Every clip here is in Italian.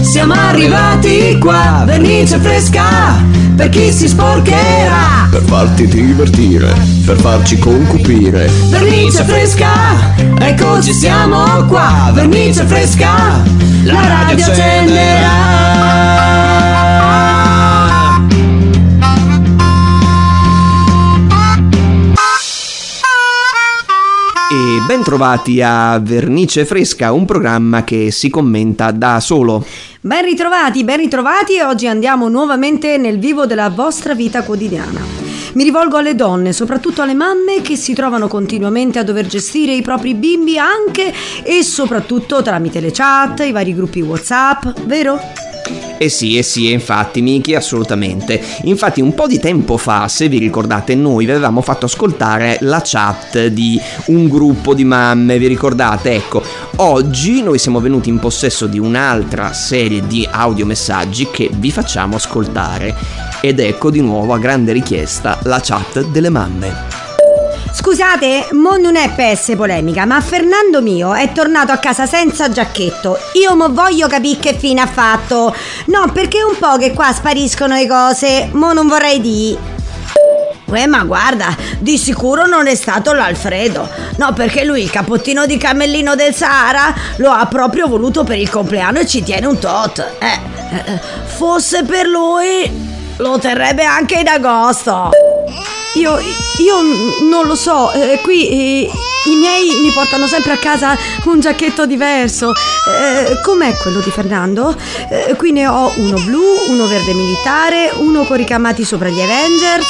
Siamo arrivati qua. Vernice fresca, per chi si sporcherà. Per farti divertire, per farci concupire. Vernice fresca, eccoci siamo qua. Vernice fresca, la radio accenderà. E ben trovati a Vernice Fresca, un programma che si commenta da solo. Ben ritrovati, ben ritrovati oggi andiamo nuovamente nel vivo della vostra vita quotidiana. Mi rivolgo alle donne, soprattutto alle mamme che si trovano continuamente a dover gestire i propri bimbi anche e soprattutto tramite le chat, i vari gruppi WhatsApp, vero? Eh sì, eh sì, infatti, Miki, assolutamente. Infatti, un po' di tempo fa, se vi ricordate, noi vi avevamo fatto ascoltare la chat di un gruppo di mamme, vi ricordate? Ecco, oggi noi siamo venuti in possesso di un'altra serie di audiomessaggi che vi facciamo ascoltare. Ed ecco di nuovo a grande richiesta la chat delle mamme. Scusate, mo non è essere polemica, ma Fernando mio è tornato a casa senza giacchetto. Io mo voglio capire che fine ha fatto. No, perché un po' che qua spariscono le cose, mo non vorrei dire. Uè, ma guarda, di sicuro non è stato l'Alfredo. No, perché lui il capottino di camellino del Sahara lo ha proprio voluto per il compleanno e ci tiene un tot. Eh, eh, fosse per lui, lo terrebbe anche in agosto. Io, io non lo so, eh, qui eh, i miei mi portano sempre a casa un giacchetto diverso. Eh, com'è quello di Fernando? Eh, qui ne ho uno blu, uno verde militare, uno con ricamati sopra gli Avengers.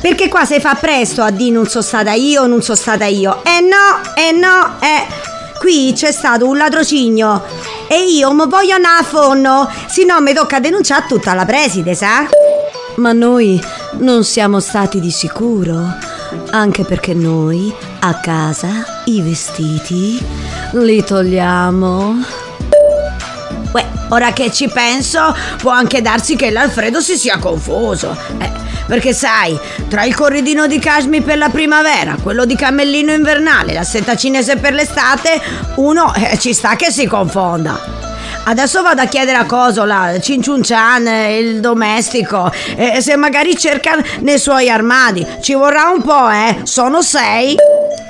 Perché qua si fa presto a dire non sono stata io, non sono stata io. Eh no, eh no, eh. Qui c'è stato un ladrocigno e io mi voglio andare a fondo, se no mi tocca denunciare tutta la preside, sa? Ma noi non siamo stati di sicuro, anche perché noi a casa i vestiti li togliamo. Uè, ora che ci penso, può anche darsi che l'Alfredo si sia confuso. Eh, perché sai, tra il corridino di cashmere per la primavera, quello di camellino invernale, la seta cinese per l'estate, uno eh, ci sta che si confonda. Adesso vado a chiedere a Cosola, Cinciun Chan, il domestico, e se magari cerca nei suoi armadi. Ci vorrà un po', eh? Sono sei.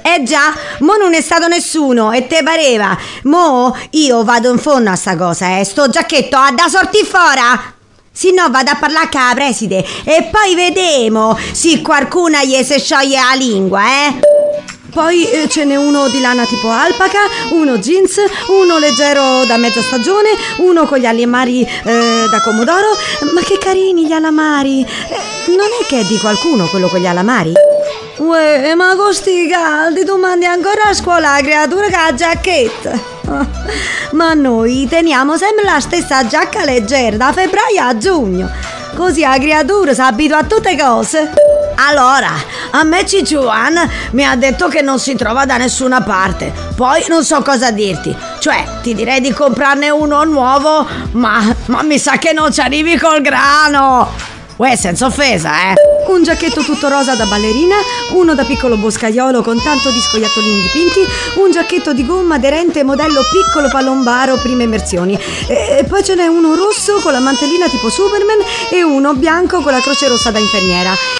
Eh già, mo non è stato nessuno e te pareva. Mo io vado in fondo a sta cosa, eh. Sto giacchetto ha da sorti fora. Se no vado a parlare con la preside e poi vedremo se qualcuno gli si scioglie la lingua, eh. Poi eh, ce n'è uno di lana tipo alpaca, uno jeans, uno leggero da mezza stagione, uno con gli alamari eh, da comodoro. Ma che carini gli alamari! Eh, non è che è di qualcuno quello con gli alamari? Uè, ma con sti caldi tu mandi ancora a scuola la creatura che ha giacchetta. Ma noi teniamo sempre la stessa giacca leggera da febbraio a giugno. Così la creatura si abitua a tutte cose. Allora, a me Cicciuan mi ha detto che non si trova da nessuna parte. Poi non so cosa dirti. Cioè, ti direi di comprarne uno nuovo, ma, ma mi sa che non ci arrivi col grano. Uè, senza offesa, eh. Un giacchetto tutto rosa da ballerina, uno da piccolo boscaiolo con tanto di scoiattolini dipinti, un giacchetto di gomma aderente modello piccolo palombaro prime immersioni. E poi ce n'è uno rosso con la mantellina tipo Superman e uno bianco con la croce rossa da infermiera.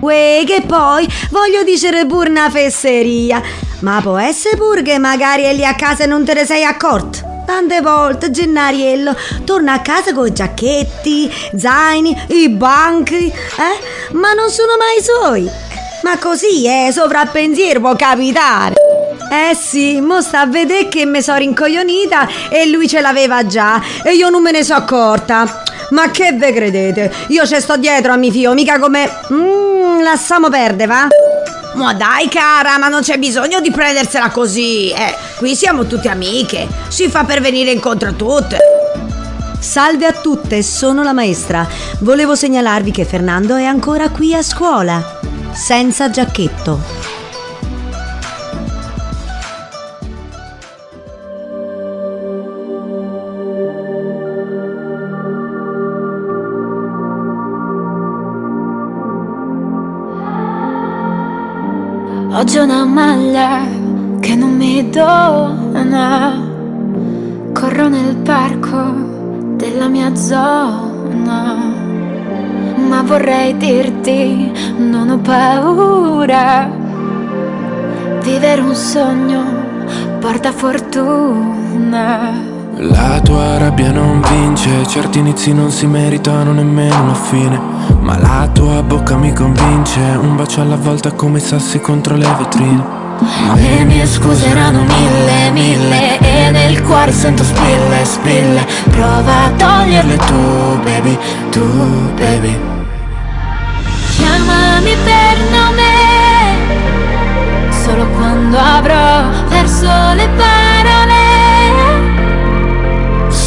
Uè, che poi voglio dire pure una fesseria. Ma può essere pure che magari è lì a casa e non te ne sei accorto? Tante volte Gennariello torna a casa con giacchetti, zaini, i banchi, eh? Ma non sono mai suoi. Ma così, eh, sovrappensiero può capitare. Eh sì, mo sta a vedere che mi sono rincoglionita e lui ce l'aveva già e io non me ne sono accorta. Ma che ve credete? Io ci sto dietro a mio figlio, mica come... Mmm, lasciamo perdere, va? Ma dai cara, ma non c'è bisogno di prendersela così. Eh, qui siamo tutte amiche. Si fa per venire incontro a tutte. Salve a tutte, sono la maestra. Volevo segnalarvi che Fernando è ancora qui a scuola, senza giacchetto. Oggi ho una maglia che non mi dona Corro nemico della mia zona. Ma vorrei dirti, non ho paura. Vivere un sogno porta fortuna. La tua rabbia non vince, certi inizi non si meritano nemmeno la fine. Ma la tua bocca mi convince, un bacio alla volta come i sassi contro le vetrine. Le mie scuse erano mille, mille E nel cuore sento spille, spille. Prova a toglierle tu, baby, tu, baby. Chiamami per nome Solo quando avrò perso le parole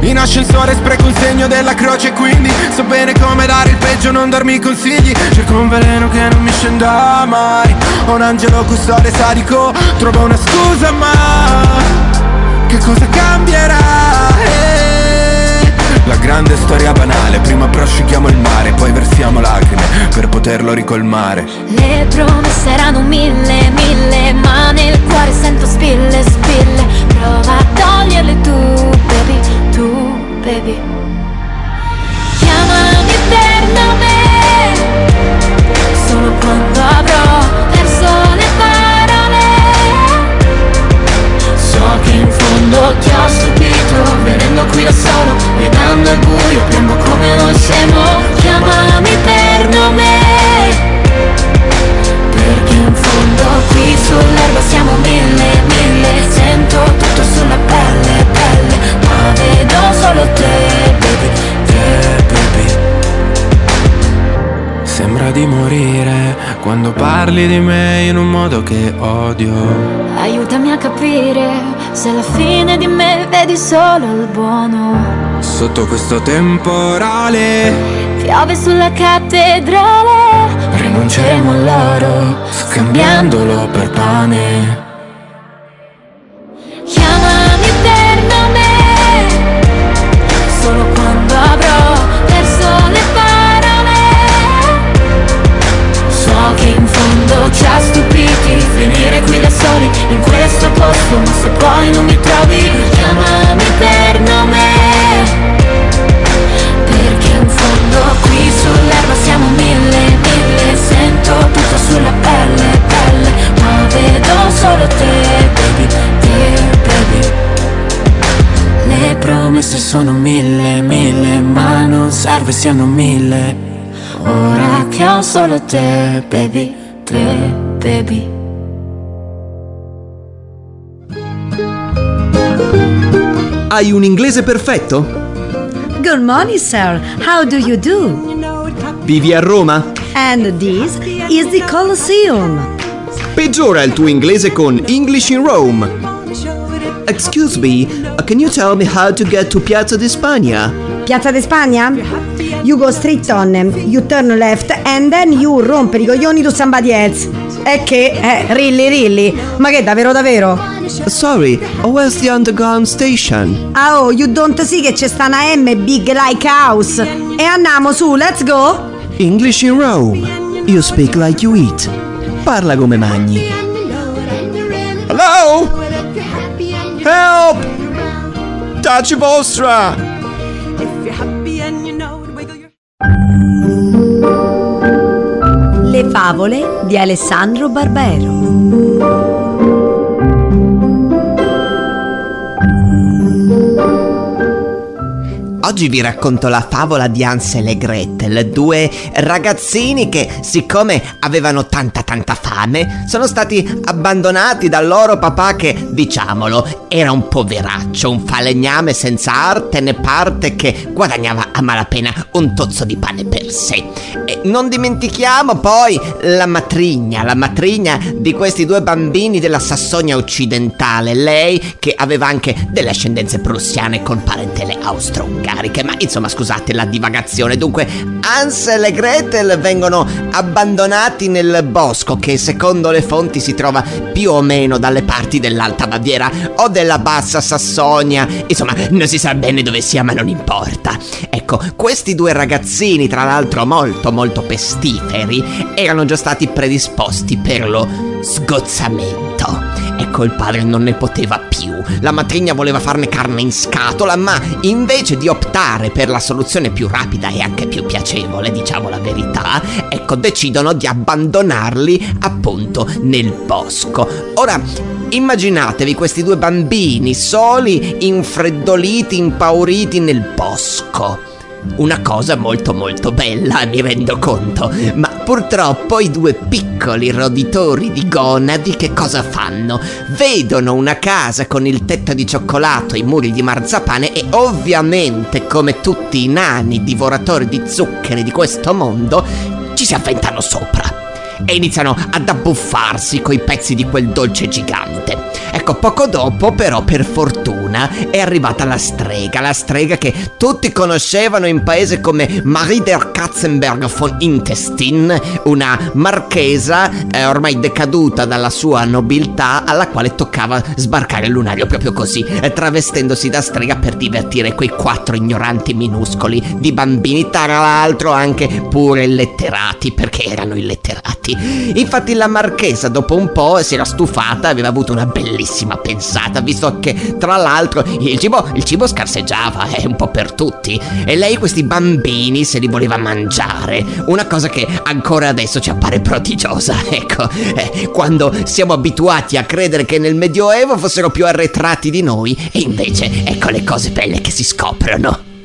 in ascensore spreco il segno della croce quindi So bene come dare il peggio, non darmi consigli. Cerco un veleno che non mi scenda mai. Ho un angelo custode sadico Trovo una scusa ma Che cosa cambierà? Eh, La grande storia banale Prima prosciughiamo il mare Poi versiamo lacrime Per poterlo ricolmare. Le promesse erano mille, mille Ma nel cuore sento spille, spille. Prova a toglierle tu, baby, baby Chiamami per nome Solo quando avrò perso le parole. So che in fondo ti ho stupito Venendo qui da solo Guidando il buio Piombo come noi siamo di morire Quando parli di me in un modo che odio. Aiutami a capire Se alla fine di me vedi solo il buono. Sotto questo temporale Piove sulla cattedrale. Rinunceremo all'oro Scambiandolo per pane posto Ma se poi non mi trovi Chiamami per nome. Perché in fondo qui sull'erba siamo mille, mille. Sento tutto sulla pelle, pelle Ma vedo solo te, baby, te, baby. Le promesse sono mille, mille Ma non serve siano mille. Ora che ho solo te, baby, te, baby Hai un inglese perfetto? Good morning, sir. How do you do? Vivi a Roma? And this is the Colosseum. Peggiora il tuo inglese con English in Rome. Excuse me, can you tell me how to get to Piazza di Spagna? Piazza di Spagna? You go straight on, you turn left and then you rompe i coglioni to somebody else. E che? Eh, really, really? Ma che davvero davvero? Sorry, where's the underground station? Ah oh, you don't see che c'è sta una M big like house. E andiamo su, let's go. English in Rome. You speak like you eat. Parla come magni. Hello? Help! Touch vostra! Le favole di Alessandro Barbero. Oggi vi racconto la favola di Hansel e Gretel, due ragazzini che, siccome avevano tanta tanta fame, sono stati abbandonati dal loro papà che, diciamolo, era un poveraccio, un falegname senza arte né parte che guadagnava a malapena un tozzo di pane per sé. E non dimentichiamo poi la matrigna, la matrigna di questi due bambini della Sassonia occidentale, lei che aveva anche delle ascendenze prussiane con parentele austro-ungariche. Cariche. Ma insomma, scusate la divagazione. Dunque, Ansel e Gretel vengono abbandonati nel bosco che secondo le fonti si trova più o meno dalle parti dell'Alta Baviera o della Bassa Sassonia. Insomma, non si sa bene dove sia, ma non importa. Ecco, questi due ragazzini, tra l'altro molto molto pestiferi, erano già stati predisposti per lo sgozzamento. Ecco, il padre non ne poteva più. La matrigna voleva farne carne in scatola, ma invece di optare per la soluzione più rapida e anche più piacevole, diciamo la verità, ecco, decidono di abbandonarli appunto nel bosco. Ora, immaginatevi questi due bambini soli, infreddoliti, impauriti nel bosco. Una cosa molto molto bella, mi rendo conto, ma purtroppo i due piccoli roditori di gonadi che cosa fanno? Vedono una casa con il tetto di cioccolato e i muri di marzapane e ovviamente, come tutti i nani divoratori di zuccheri di questo mondo, ci si avventano sopra e iniziano ad abbuffarsi coi pezzi di quel dolce gigante. Ecco, poco dopo, però, per fortuna, è arrivata la strega, la strega che tutti conoscevano in paese come Marie der Katzenberg von Intestin, una marchesa eh, ormai decaduta dalla sua nobiltà, alla quale toccava sbarcare il lunario proprio così, eh, travestendosi da strega per divertire quei quattro ignoranti minuscoli di bambini, tra l'altro anche pure illetterati, perché erano illetterati. Infatti la marchesa dopo un po' si era stufata, aveva avuto una bellissima pensata, visto che tra l'altro il cibo, il cibo scarseggiava, è un po' per tutti, e lei questi bambini se li voleva mangiare, una cosa che ancora adesso ci appare prodigiosa, ecco, eh, quando siamo abituati a credere che nel Medioevo fossero più arretrati di noi, e invece ecco le cose belle che si scoprono.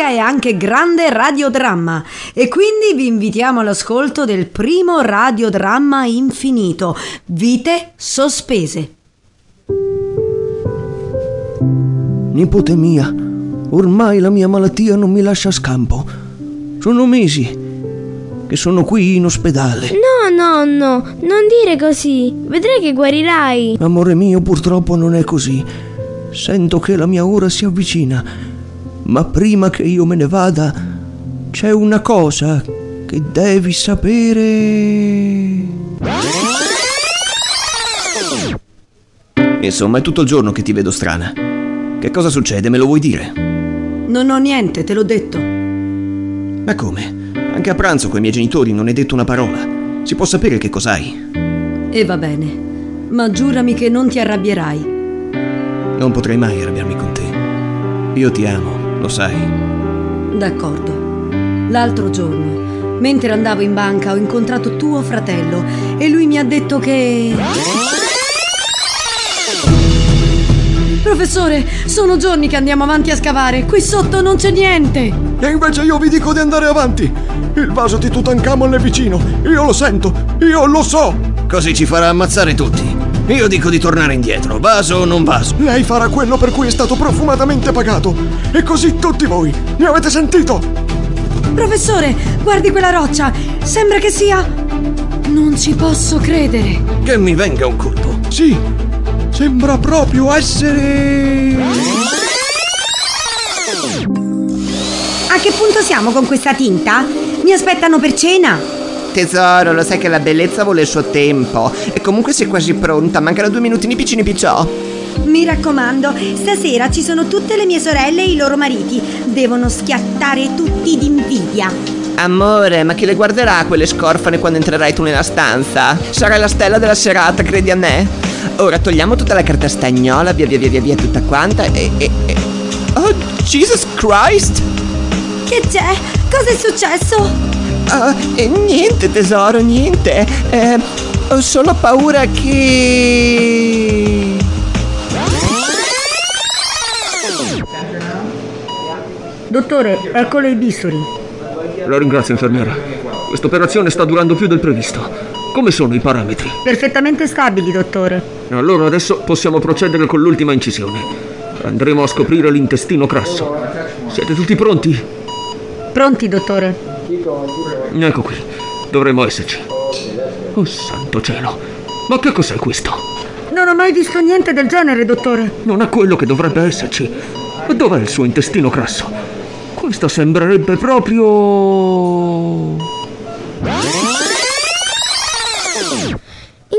Fresca è anche grande radiodramma e quindi vi invitiamo all'ascolto del primo radiodramma infinito, Vite sospese. Nipote mia, ormai la mia malattia non mi lascia scampo. Sono mesi che sono qui in ospedale. No, nonno, non dire così. Vedrai che guarirai. Amore mio, purtroppo non è così. Sento che la mia ora si avvicina. Ma prima che io me ne vada, c'è una cosa che devi sapere. Insomma, è tutto il giorno che ti vedo strana. Che cosa succede? Me lo vuoi dire? Non ho niente, te l'ho detto. Ma come? Anche a pranzo con i miei genitori non hai detto una parola. Si può sapere che cos'hai? E va bene, ma giurami che non ti arrabbierai. Non potrei mai arrabbiarmi con te. Io ti amo, lo sai. D'accordo. L'altro giorno, mentre andavo in banca, ho incontrato tuo fratello e lui mi ha detto che... Professore, sono giorni che andiamo avanti a scavare. Qui sotto non c'è niente. E invece io vi dico di andare avanti. Il vaso di Tutankhamon è vicino. Io lo sento. Io lo so. Così ci farà ammazzare tutti. Io dico di tornare indietro, vaso o non vaso. Lei farà quello per cui è stato profumatamente pagato. E così tutti voi. Mi avete sentito? Professore, guardi quella roccia. Sembra che sia... Non ci posso credere. Che mi venga un colpo. Sì. Sembra proprio essere... A che punto siamo con questa tinta? Mi aspettano per cena? Tesoro, lo sai che la bellezza vuole il suo tempo. E comunque sei quasi pronta, mancano due minutini piccini picciò. Mi raccomando, stasera ci sono tutte le mie sorelle e i loro mariti. Devono schiattare tutti d'invidia. Amore, ma chi le guarderà quelle scorfane quando entrerai tu nella stanza? Sarai la stella della serata, credi a me? Ora togliamo tutta la carta stagnola, via via via via, via tutta quanta e, e, e... Oh, Jesus Christ! Che c'è? Cosa è successo? Ah, e niente tesoro, niente. Eh, ho solo paura che... Dottore, eccolo i bisturi. La ringrazio, infermiera. Questa operazione sta durando più del previsto. Come sono i parametri? Perfettamente stabili, dottore. Allora adesso possiamo procedere con l'ultima incisione. Andremo a scoprire l'intestino grasso. Siete tutti pronti? Pronti, dottore? Ecco qui. Dovremmo esserci. Oh santo cielo. Ma che cos'è questo? Non ho mai visto niente del genere, dottore. Non è quello che dovrebbe esserci. Dov'è il suo intestino grasso? Questa sembrerebbe proprio...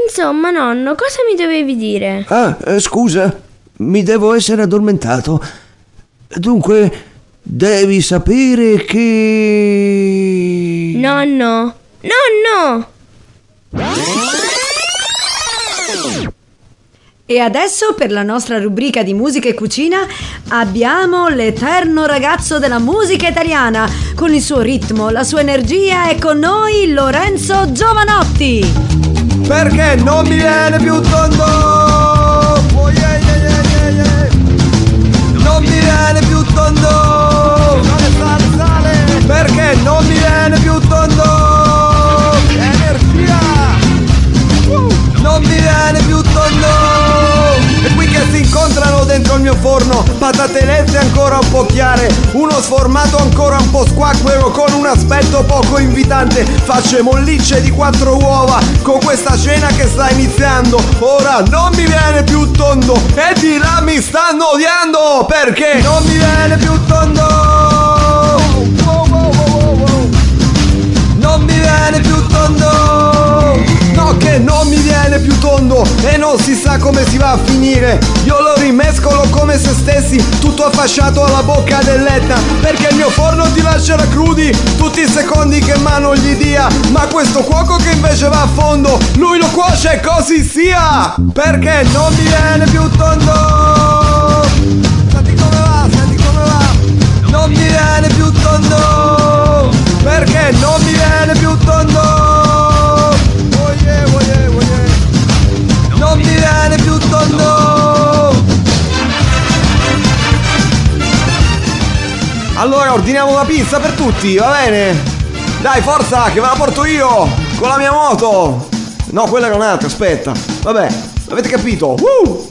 Insomma, nonno, cosa mi dovevi dire? Ah, eh, scusa. Mi devo essere addormentato. Dunque, devi sapere che... Nonno! Nonno! E adesso per la nostra rubrica di musica e cucina abbiamo l'eterno ragazzo della musica italiana. Con il suo ritmo, la sua energia è con noi Lorenzo Giovanotti. Perché non mi viene più tondo lesse ancora un po' chiare? Uno sformato ancora un po' squacquero Con un aspetto poco invitante. Facce mollicce di quattro uova Con questa cena che sta iniziando. Ora non mi viene più tondo E di là mi stanno odiando Perché non mi viene più tondo. Non mi viene più tondo E non si sa come si va a finire. Io lo rimescolo come se stessi Tutto affasciato alla bocca dell'Etna Perché il mio forno ti lascerà crudi Tutti i secondi che mano gli dia. Ma questo cuoco che invece va a fondo Lui lo cuoce e così sia Perché non mi viene più tondo. Senti come va, senti come va. Non mi viene più tondo Perché non mi viene più tondo Non mi viene più tondo Allora ordiniamo una pizza per tutti, va bene? Dai, forza, che ve la porto io! Con la mia moto! No, quella era un'altra, aspetta. Vabbè, avete capito? Uh!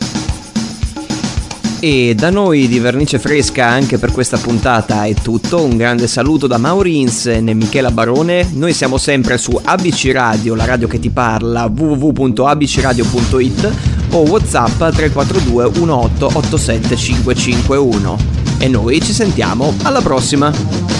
E da noi di Vernice Fresca anche per questa puntata è tutto. Un grande saluto da Maurins e Michela Barone. Noi siamo sempre su ABC Radio, la radio che ti parla, www.abcradio.it o WhatsApp 342 1887 551. E noi ci sentiamo alla prossima!